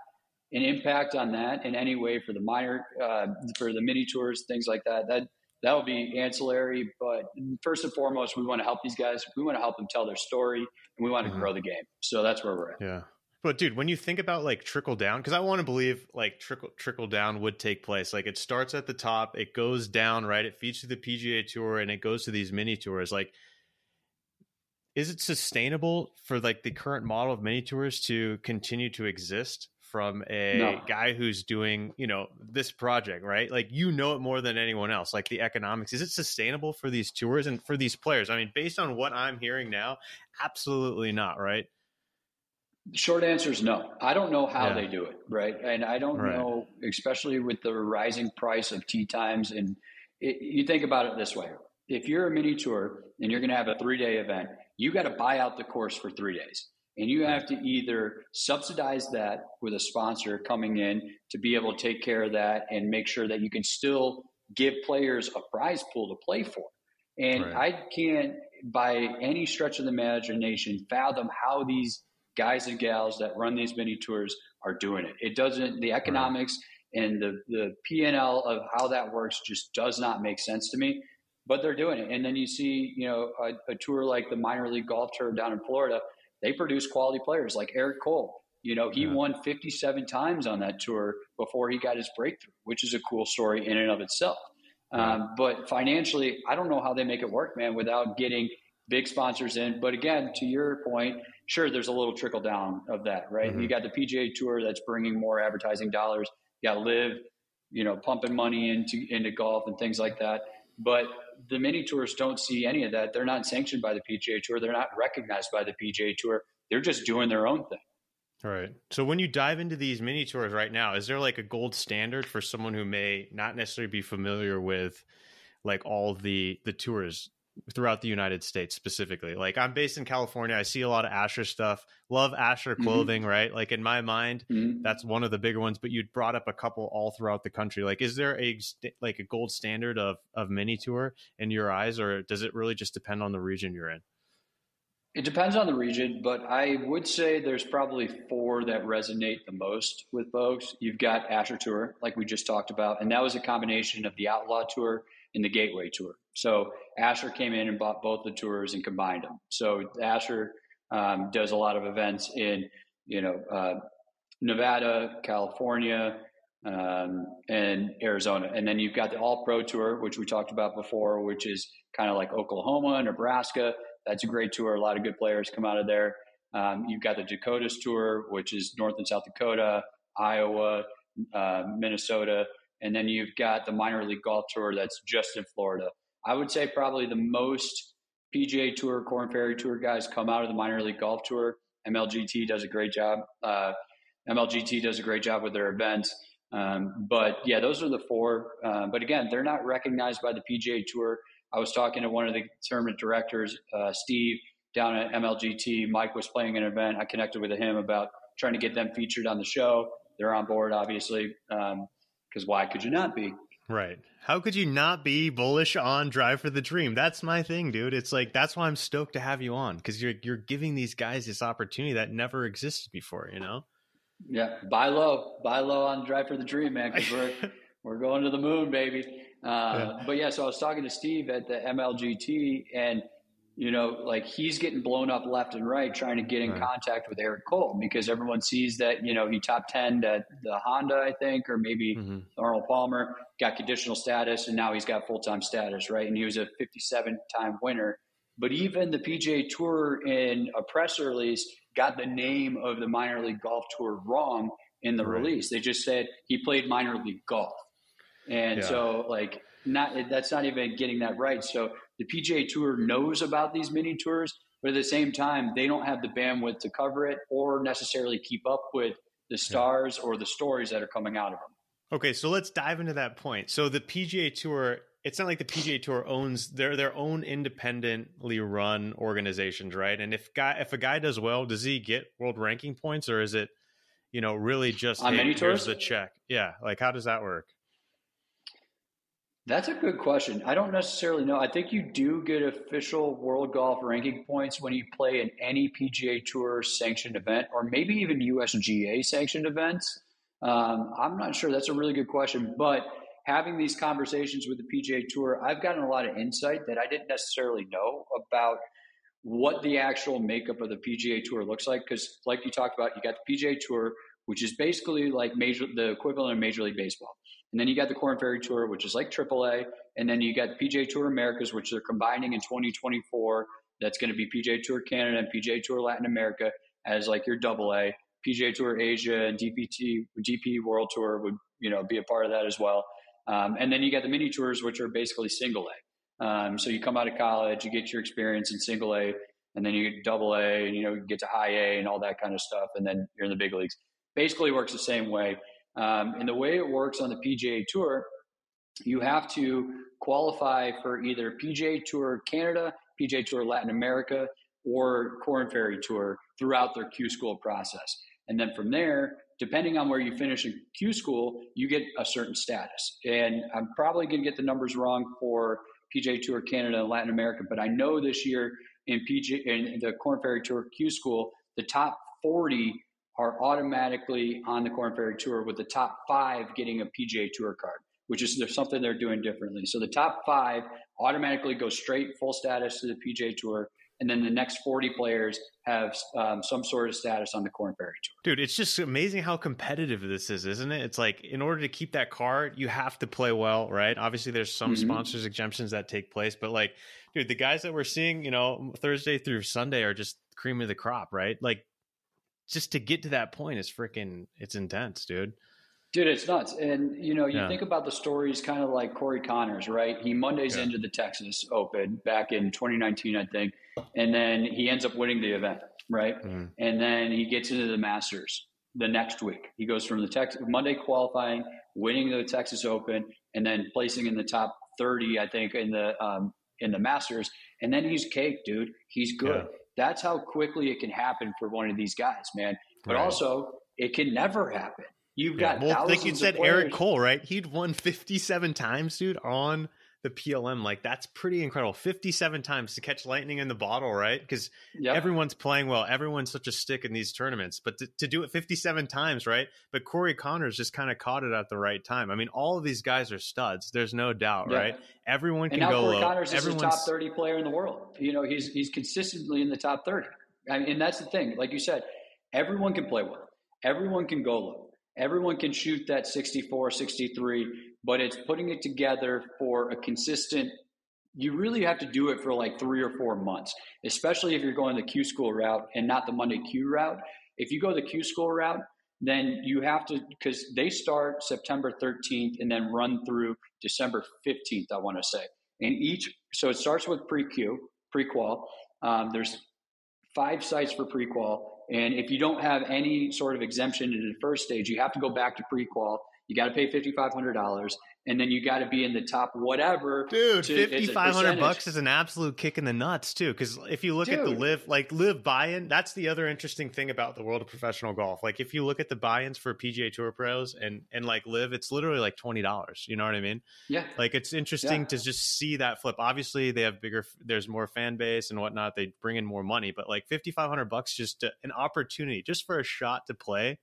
an impact on that in any way for the minor uh, for the mini tours things like that that that will be ancillary but first and foremost we want to help these guys we want to help them tell their story and we want to mm-hmm. grow the game so that's where we're at yeah but dude, when you think about like trickle down, because I want to believe like trickle trickle down would take place. Like it starts at the top, it goes down, right? It feeds to the PGA Tour, and it goes to these mini tours. Like, is it sustainable for like the current model of mini tours to continue to exist from a no. guy who's doing you know this project, right? Like you know it more than anyone else. Like the economics, is it sustainable for these tours and for these players? I mean, based on what I'm hearing now, absolutely not, right? Short answer is no. I don't know how yeah. they do it, right? And I don't right. know, especially with the rising price of tee times. And it, you think about it this way: if you're a mini tour and you're going to have a three day event, you got to buy out the course for three days, and you have to either subsidize that with a sponsor coming in to be able to take care of that and make sure that you can still give players a prize pool to play for. And right. I can't, by any stretch of the imagination, fathom how these guys and gals that run these mini tours are doing it. It doesn't the economics and the the P and L of how that works just does not make sense to me. But they're doing it, and then you see, you know, a, a tour like the minor league golf tour down in Florida. They produce quality players like Eric Cole. You know, he yeah. won 57 times on that tour before he got his breakthrough, which is a cool story in and of itself. Um, but financially, I don't know how they make it work, man, without getting big sponsors in. But again, to your point, sure, there's a little trickle down of that, right? Mm-hmm. You got the PGA Tour that's bringing more advertising dollars. You got LIV, you know, pumping money into into golf and things like that. But the mini tours don't see any of that. They're not sanctioned by the PGA Tour. They're not recognized by the PGA Tour. They're just doing their own thing. Right. So when you dive into these mini tours right now, is there like a gold standard for someone who may not necessarily be familiar with like all the the tours throughout the United States specifically. Like I'm based in California, I see a lot of Asher stuff. Love Asher mm-hmm. clothing, mm-hmm. right? Like in my mind, mm-hmm. that's one of the bigger ones. But you brought up a couple all throughout the country. Like, is there a like a gold standard of of mini tour in your eyes, or does it really just depend on the region you're in? It depends on the region, but I would say there's probably four that resonate the most with folks. You've got Asher Tour, like we just talked about, and that was a combination of the Outlaw Tour and the Gateway Tour. So Asher came in and bought both the tours and combined them. So Asher um, does a lot of events in, you know, uh, Nevada, California, um, and Arizona. And then you've got the All Pro Tour, which we talked about before, which is kind of like Oklahoma, Nebraska. That's a great tour. A lot of good players come out of there. Um, you've got the Dakotas Tour, which is North and South Dakota, Iowa, uh, Minnesota. And then you've got the Minor League Golf Tour that's just in Florida. I would say probably the most PGA Tour, Korn Ferry Tour guys come out of the Minor League Golf Tour. MLGT does a great job. Uh, MLGT does a great job with their events. Um, but yeah, those are the four. Uh, but again, they're not recognized by the PGA Tour. I was talking to one of the tournament directors, uh, Steve, down at MLGT. Mike was playing an event. I connected with him about trying to get them featured on the show. They're on board, obviously, because why could you not be? Right. How could you not be bullish on Drive for the Dream? That's my thing, dude. It's like that's why I'm stoked to have you on because you're you're giving these guys this opportunity that never existed before. You know. Yeah, buy low, buy low on Drive for the Dream, man, because we're we're going to the moon, baby. Uh, yeah. But yeah, so I was talking to Steve at the MLGT, and you know, like he's getting blown up left and right trying to get in right. contact with Eric Cole because everyone sees that, you know, he top 10 at the Honda, I think, or maybe mm-hmm. Arnold Palmer got conditional status and now he's got full time status, right? And he was a 57 time winner. But even the PGA Tour in a press release got the name of the minor league golf tour wrong in the right. release. They just said he played minor league golf. And yeah. so, like, not that's not even getting that right. So the PGA Tour knows about these mini tours, but at the same time, they don't have the bandwidth to cover it or necessarily keep up with the stars or the stories that are coming out of them. Okay, so let's dive into that point. So the PGA Tour, it's not like the PGA Tour owns their their own independently run organizations, right? And if guy if a guy does well, does he get world ranking points, or is it, you know, really just on hey, many tours? the check? Yeah, like how does that work? That's a good question. I don't necessarily know. I think you do get official world golf ranking points when you play in any PGA Tour sanctioned event or maybe even USGA sanctioned events. Um, I'm not sure. That's a really good question. But having these conversations with the PGA Tour, I've gotten a lot of insight that I didn't necessarily know about what the actual makeup of the PGA Tour looks like. Because, like you talked about, you got the PGA Tour, which is basically like major the equivalent of Major League Baseball. And then you got the Korn Ferry Tour, which is like AAA. And then you got the PGA Tour Americas, which they're combining in 2024. That's going to be PGA Tour Canada and PGA Tour Latin America as like your double A. PGA Tour Asia and DPT, DP World Tour would, you know, be a part of that as well. Um, and then you got the mini tours, which are basically single A. Um, so you come out of college, you get your experience in single A, and then you get double A, and you know, get to high A and all that kind of stuff, and then you're in the big leagues. Basically, works the same way. Um, and the way it works on the PGA Tour, you have to qualify for either PGA Tour Canada, PGA Tour Latin America, or Korn Ferry Tour throughout their Q School process. And then from there, depending on where you finish in Q School, you get a certain status. And I'm probably going to get the numbers wrong for PGA Tour Canada and Latin America, but I know this year in PG in the Korn Ferry Tour Q School, the top 40 are automatically on the Korn Ferry Tour with the top five getting a PGA Tour card, which is there's something they're doing differently. So the top five automatically go straight full status to the PGA Tour, and then the next 40 players have um, some sort of status on the Korn Ferry Tour. Dude, it's just amazing how competitive this is, isn't it? It's like in order to keep that card, you have to play well, right? Obviously, there's some mm-hmm. sponsors exemptions that take place, but like, dude, the guys that we're seeing, you know, Thursday through Sunday are just cream of the crop, right? Like just to get to that point is freaking it's intense, dude. Dude, it's nuts. And you know, you yeah. think about the stories kind of like Corey Conners, right? He Mondays yeah. into the Texas Open back in 2019, I think, and then he ends up winning the event, right? Mm-hmm. And then he gets into the Masters the next week. He goes from the Texas Monday qualifying, winning the Texas Open, and then placing in the top 30, I think, in the um, in the Masters. And then he's cake, dude. He's good. Yeah. That's how quickly it can happen for one of these guys, man. But right. also, it can never happen. You've got yeah. well, like you said, Eric Cole, right? He'd won 57 times, dude, on the PLM, like that's pretty incredible. 57 times to catch lightning in the bottle, right? Because Yep. everyone's playing well. Everyone's such a stick in these tournaments, but to, to do it 57 times, right? But Corey Conners just kind of caught it at the right time. I mean, all of these guys are studs. There's no doubt, right? Everyone can and now go Corey low. Conners is the top 30 player in the world. You know, he's he's consistently in the top 30. I mean, and that's the thing. Like you said, everyone can play well. Everyone can go low. Everyone can shoot that 64, 63, but it's putting it together for a consistent you really have to do it for like three or four months, especially if you're going the Q school route and not the Monday Q route. If you go the Q school route, then you have to because they start September 13th and then run through December 15th. I want to say, and each so it starts with pre Q, pre qual. Um, there's five sites for pre qual, and if you don't have any sort of exemption in the first stage, you have to go back to pre qual. You got to pay fifty five hundred dollars, and then you got to be in the top whatever. Dude, to- it's a fifty five hundred bucks is an absolute kick in the nuts too. Because if you look at the live, like live buy-in, that's the other interesting thing about the world of professional golf. Like if you look at the buy-ins for PGA Tour pros and and like live, it's literally like twenty dollars. You know what I mean? Yeah, Like it's interesting Yeah. to just see that flip. Obviously, they have bigger, there's more fan base and whatnot. They bring in more money, but like fifty five hundred bucks, just to, an opportunity, just for a shot to play.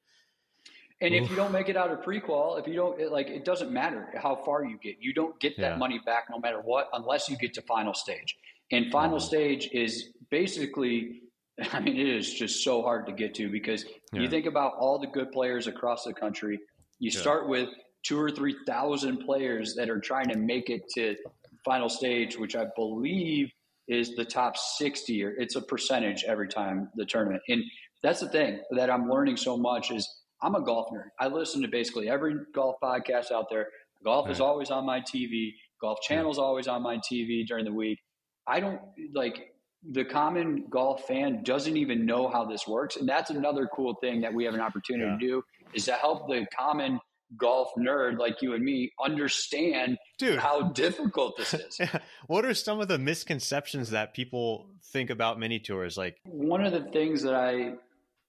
And if you don't make it out of prequal, if you don't it, like, it doesn't matter how far you get. You don't get that Yeah. money back no matter what, unless you get to final stage. And final Mhm. stage is basically, I mean, it is just so hard to get to because Yeah. you think about all the good players across the country. You Yeah. start with two or three thousand players that are trying to make it to final stage, which I believe is the top 60 or it's a percentage every time the tournament. And that's the thing that I'm learning so much is I'm a golf nerd. I listen to basically every golf podcast out there. Golf is always on my TV. Golf Channel's always on my TV during the week. I don't like the common golf fan doesn't even know how this works. And that's another cool thing that we have an opportunity Yeah. to do is to help the common golf nerd like you and me understand Dude, how difficult this is. what are some of the misconceptions that people think about mini tours? Like, One of the things that I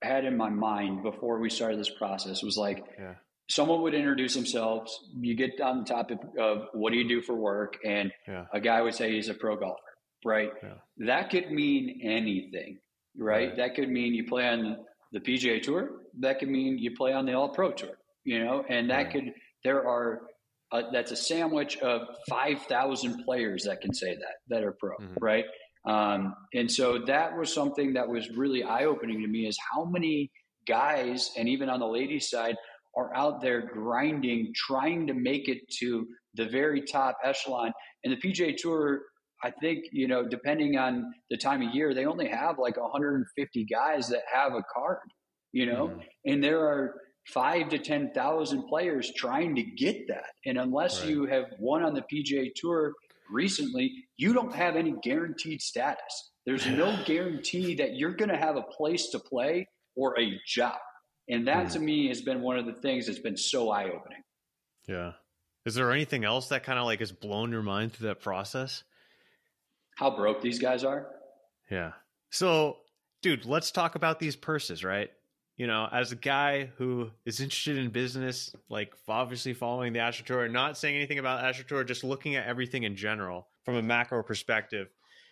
had in my mind before we started this process was like yeah, someone would introduce themselves. You get on the topic of what do you do for work, and yeah, a guy would say he's a pro golfer, right? Yeah. That could mean anything, right? Right. That could mean you play on the PGA Tour. That could mean you play on the All Pro Tour, you know, and that Right. could, there are, uh, that's a sandwich of 5,000 players that can say that, that are pro, Mhm. right? Um, and so that was something that was really eye opening to me is how many guys, and even on the ladies' side, are out there grinding, trying to make it to the very top echelon. And the PGA Tour, I think, you know, depending on the time of year, they only have like 150 guys that have a card, you know, Mhm. and there are five to 10,000 players trying to get that. And unless Right. you have won on the PGA Tour recently, you don't have any guaranteed status. There's no guarantee that you're going to have a place to play or a job. And that to hmm. me has been one of the things that's been so eye opening. yeah. Is there anything else that kind of like has blown your mind through that process? How broke these guys are. Yeah. So, dude, let's talk about these purses, right? You know, as a guy who is interested in business, like obviously following the Asher Tour, not saying anything about Asher Tour, just looking at everything in general from a macro perspective.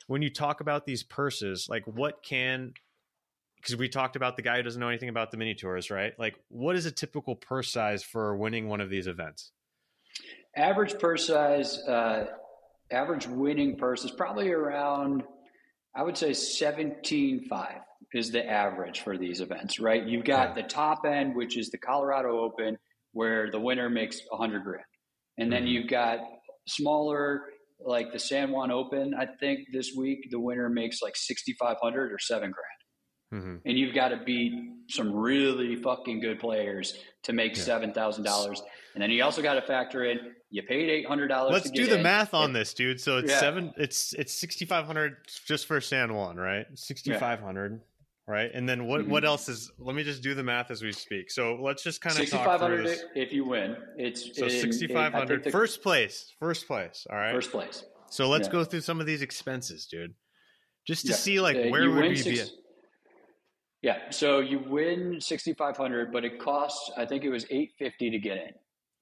When you talk about these purses, like what can, because we talked about the guy who doesn't know anything about the mini tours, right? Like, what is a typical purse size for winning one of these events? Average purse size, uh, average winning purse is probably around, I would say 17.5 is the average for these events, right? You've got Yeah. the top end, which is the Colorado Open, where the winner makes 100 grand. And then Mhm. you've got smaller, like the San Juan Open, I think this week the winner makes like 6,500 or seven grand. hmm and you've got to beat some really fucking good players to make Yeah. seven thousand dollars. And then you also got to factor in you paid eight hundred dollars. Let's do the math on It- this, dude. So it's Yeah. seven. It's it's sixty five hundred just for San Juan, right? Sixty five hundred, right? And then what Mhm. what else is? Let me just do the math as we speak. So let's just kind of Sixty talk through hundred if you win. It's So sixty five hundred, first place, first place. All right. first place. so let's yeah. go through some of these expenses, dude, just to Yeah. see like Uh, where would we six- be? Yeah, so you win sixty five hundred, but it costs I think it was eight fifty to get in.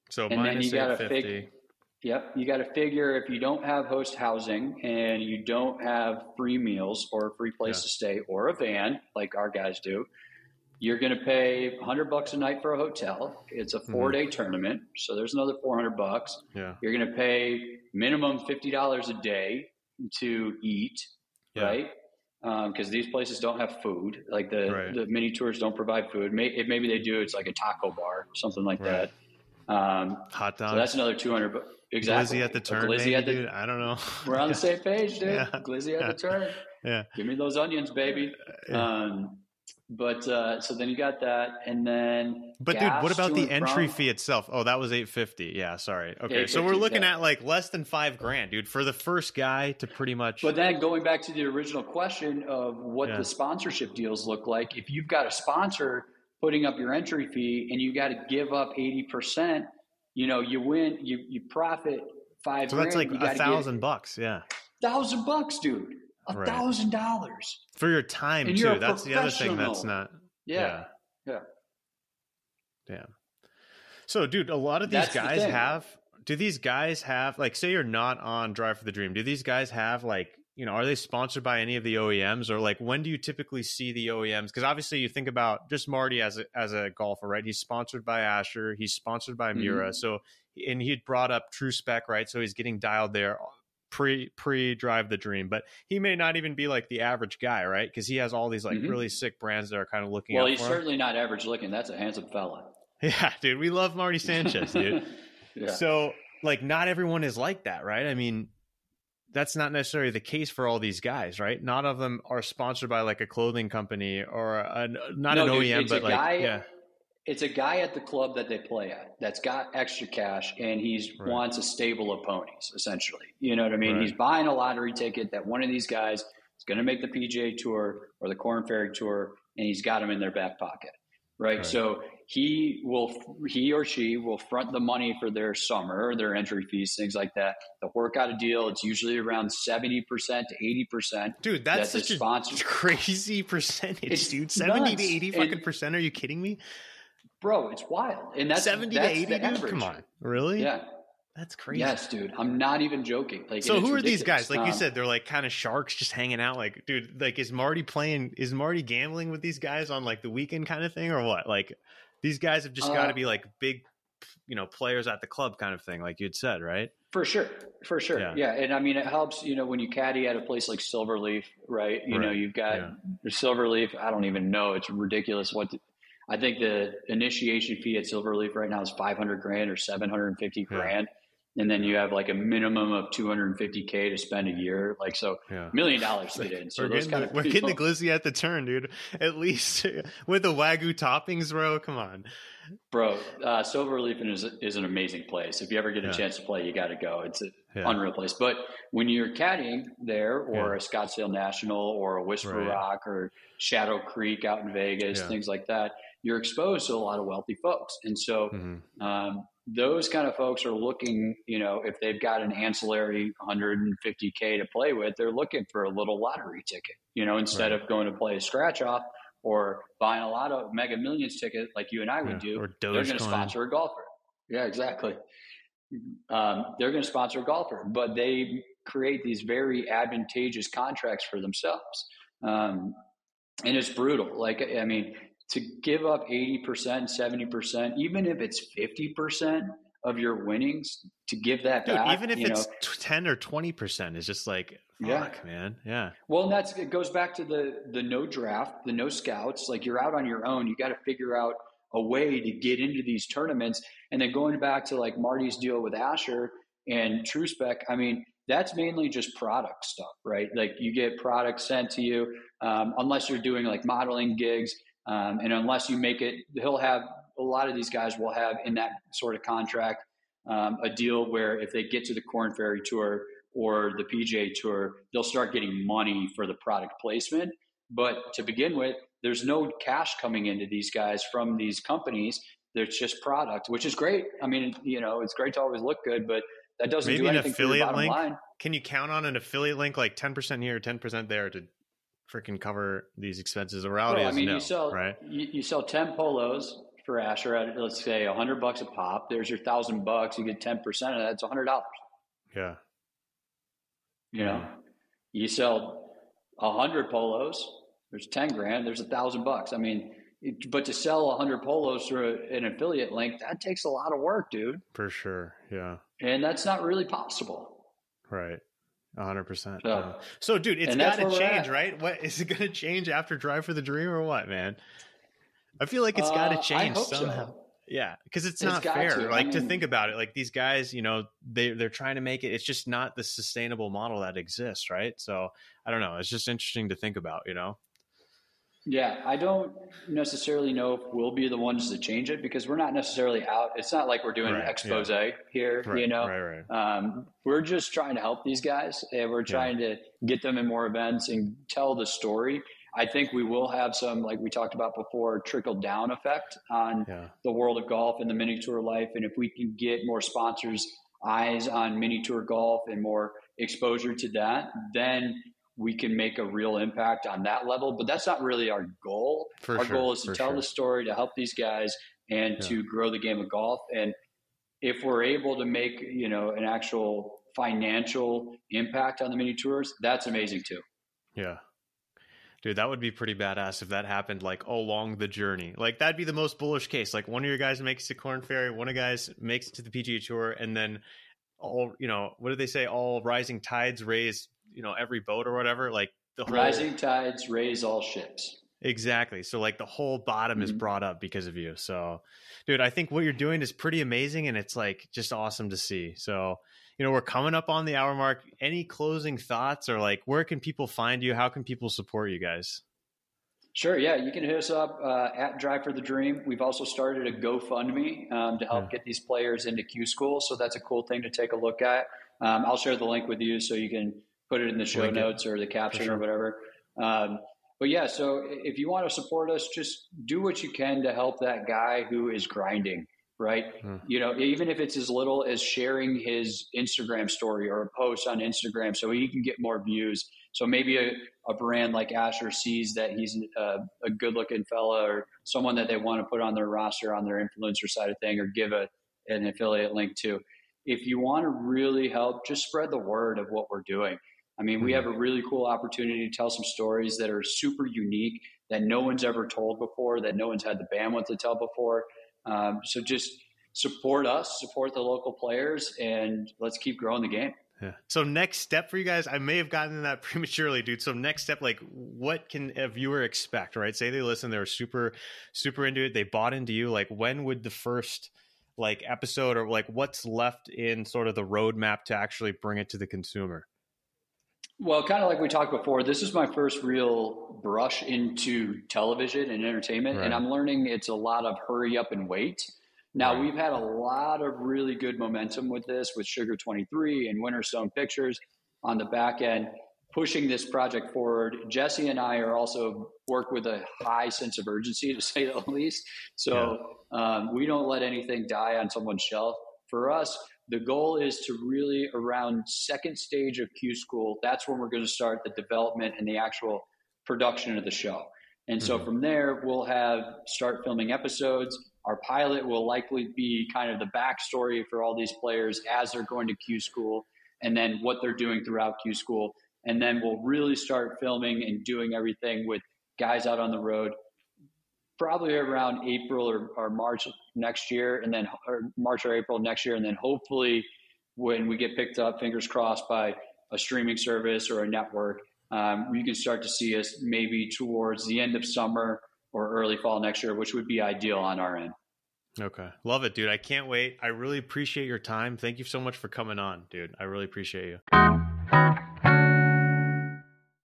So and minus eight fifty. Yep. You got to figure if you don't have host housing and you don't have free meals or a free place yeah. to stay or a van like our guys do, you're going to pay 100 bucks a night for a hotel. It's a 4-day mm-hmm. tournament, so there's another 400 bucks. Yeah. You're going to pay minimum $50 a day to eat, yeah. right? Because um, these places don't have food. Like the, right. the mini tours don't provide food. May, if maybe they do, it's like a taco bar, something like right. that. Um, Hot dogs. So that's another 200 bucks. Exactly. Glizzy at the turn. Glizzy maybe, at the, dude. I don't know. We're on the same page, dude. Yeah. Glizzy at yeah. the turn. Yeah. Give me those onions, baby. Yeah. Um, but uh, so then you got that, and then. But dude, what about the entry from? fee itself? Oh, that was eight fifty. Yeah, sorry. Okay, so we're looking at like less than five grand, dude, for the first guy to pretty much. But then going back to the original question of what the sponsorship deals look like, if you've got a sponsor putting up your entry fee and you got to give up eighty percent you know, you win, you you profit five. So that's like a thousand bucks, yeah. Thousand bucks, dude. A thousand dollars for your time and too. That's the other thing that's not. Yeah, yeah, yeah. Damn. So, dude, a lot of these that's guys the have. Do these guys have like, say, you're not on Drive for the Dream? Do these guys have like you know, are they sponsored by any of the OEMs or like when do you typically see the OEMs? Because obviously you think about just Marty as a, as a golfer, right? He's sponsored by Asher, he's sponsored by Miura. Mm-hmm. So, and he brought up True Spec, right? So he's getting dialed there pre pre Drive the Dream, but he may not even be like the average guy, right? Because he has all these like mm-hmm. really sick brands that are kind of looking. Well, he's certainly not average looking. That's a handsome fella. Yeah, dude, we love Marty Sanchez, dude. yeah. So like, not everyone is like that, right? I mean, that's not necessarily the case for all these guys, right? Not of them are sponsored by like a clothing company or a, not no, an dude, OEM, but like guy, yeah. It's a guy at the club that they play at that's got extra cash and he right. wants a stable of ponies, essentially. You know what I mean? Right. He's buying a lottery ticket that one of these guys is going to make the PGA Tour or the Korn Ferry Tour, and he's got them in their back pocket, right? right. So he will he or she will front the money for their summer their entry fees things like that they'll work out a deal it's usually around 70% to 80% dude that's that such a crazy percentage it's dude 70 nuts. to 80 fucking and, percent are you kidding me bro it's wild and that's 70 that's to 80 dude average. come on really yeah that's crazy. Yes, dude. I'm not even joking. Like, so who are these guys? Like um, you said, they're like kind of sharks just hanging out. Like, dude, like is Marty playing? Is Marty gambling with these guys on like the weekend kind of thing, or what? Like, these guys have just uh, got to be like big, you know, players at the club kind of thing, like you'd said, right? For sure, for sure, yeah. yeah. And I mean, it helps, you know, when you caddy at a place like Silverleaf, right? You right. know, you've got yeah. Silverleaf. I don't even know; it's ridiculous. What the, I think the initiation fee at Silverleaf right now is five hundred grand or seven hundred and fifty grand. Yeah and then you have like a minimum of 250k to spend a year like so yeah. million dollars to get in so we're, getting, the, we're getting the glizzy at the turn dude at least with the wagyu toppings bro come on bro uh, silverleaf is, is an amazing place if you ever get a yeah. chance to play you got to go it's an yeah. unreal place but when you're caddying there or a scottsdale national or a whisper right. rock or shadow creek out in vegas things like that you're exposed to a lot of wealthy folks and so mm-hmm. um, those kind of folks are looking, you know, if they've got an ancillary 150K to play with, they're looking for a little lottery ticket, you know, instead right. of going to play a scratch off or buying a lot of mega millions ticket like you and I would yeah, do. they're going to sponsor a golfer. Yeah, exactly. Um, they're going to sponsor a golfer, but they create these very advantageous contracts for themselves. Um, and it's brutal. Like, I mean, to give up 80%, 70%, even if it's 50% of your winnings, to give that Dude, back. Even if it's know, 10 or 20% is just like, fuck, yeah. man. Yeah. Well, and that's, it goes back to the, the no draft, the no scouts. Like you're out on your own. You got to figure out a way to get into these tournaments. And then going back to like Marty's deal with Asher and TrueSpec, I mean, that's mainly just product stuff, right? Like you get products sent to you, um, unless you're doing like modeling gigs um, and unless you make it, he'll have a lot of these guys will have in that sort of contract um, a deal where if they get to the Korn Ferry Tour or the PGA Tour, they'll start getting money for the product placement. But to begin with, there's no cash coming into these guys from these companies. There's just product, which is great. I mean, you know, it's great to always look good, but that doesn't Maybe do anything an affiliate for your bottom link. line. Can you count on an affiliate link like 10% here, 10% there to freaking cover these expenses. The reality Bro, I mean, no, you sell right. You, you, sell ten polos for Asher at let's say a hundred bucks a pop. There's your thousand bucks. You get ten percent of that. It's a hundred dollars. Yeah. You know, you sell a hundred polos. There's ten grand. There's a thousand bucks. I mean, it, but to sell a hundred polos through an affiliate link, that takes a lot of work, dude. For sure. Yeah. And that's not really possible. Right. Hundred percent. So, so, dude, it's got to change, right? What is it going to change after Drive for the Dream or what, man? I feel like it's got to uh, change somehow. So. Yeah, because it's, it's not fair. To. Like I mean, to think about it, like these guys, you know, they they're trying to make it. It's just not the sustainable model that exists, right? So I don't know. It's just interesting to think about, you know. Yeah, I don't necessarily know if we'll be the ones to change it because we're not necessarily out. It's not like we're doing right, an expose yeah. here, right, you know. Right. Um, we're just trying to help these guys, and we're trying yeah. to get them in more events and tell the story. I think we will have some, like we talked about before, trickle down effect on yeah. the world of golf and the mini tour life. And if we can get more sponsors' eyes on mini tour golf and more exposure to that, then we can make a real impact on that level. But that's not really our goal. For our sure, goal is to tell sure. the story, to help these guys, and yeah. to grow the game of golf. And if we're able to make you know an actual financial impact on the mini tours, that's amazing too. Yeah, Dude, that would be pretty badass if that happened like along the journey. Like that'd be the most bullish case. Like one of your guys makes it to Korn Ferry, one of guys makes it to the PGA Tour, and then all you know, what do they say? All rising tides raise, you know, every boat or whatever. Like the whole... rising tides raise all ships. Exactly. So like the whole bottom mm-hmm. is brought up because of you. So, dude, I think what you're doing is pretty amazing, and it's like just awesome to see. So you know, we're coming up on the hour mark. Any closing thoughts or like where can people find you? How can people support you guys? Sure. Yeah, you can hit us up uh, at Drive for the Dream. We've also started a GoFundMe um, to help yeah. get these players into Q School. So that's a cool thing to take a look at. Um, I'll share the link with you so you can put it in the show link notes it. or the caption sure. or whatever. Um, but yeah, so if you want to support us, just do what you can to help that guy who is grinding right? Mm. You know, even if it's as little as sharing his Instagram story or a post on Instagram so he can get more views. So maybe a, a brand like Asher sees that he's a, a good looking fella or someone that they want to put on their roster on their influencer side of thing or give a, an affiliate link to. If you want to really help, just spread the word of what we're doing. I mean, we have a really cool opportunity to tell some stories that are super unique that no one's ever told before, that no one's had the bandwidth to tell before. Um, so just support us, support the local players, and let's keep growing the game. Yeah. So next step for you guys, I may have gotten that prematurely, dude. So next step, like, what can a viewer expect? Right? Say they listen, they're super, super into it, they bought into you. Like, when would the first like episode or like what's left in sort of the roadmap to actually bring it to the consumer? Well, kind of like we talked before, this is my first real brush into television and entertainment, right. and I'm learning it's a lot of hurry up and wait. Now, right. we've had a lot of really good momentum with this, with Sugar 23 and Winterstone Pictures on the back end, pushing this project forward. Jesse and I are also work with a high sense of urgency, to say the least. So yeah. um, we don't let anything die on someone's shelf. For us, the goal is to really around second stage of Q School. That's when we're going to start the development and the actual production of the show. And so mm-hmm. from there, we'll have start filming episodes. Our pilot will likely be kind of the backstory for all these players as they're going to Q School, and then what they're doing throughout Q School. And then we'll really start filming and doing everything with guys out on the road probably around April or, or March next year, and then or March or April next year, and then hopefully when we get picked up, fingers crossed, by a streaming service or a network, um, you can start to see us maybe towards the end of summer or early fall next year, which would be ideal on our end. Okay. Love it, dude. I can't wait. I really appreciate your time. Thank you so much for coming on, dude. I really appreciate you.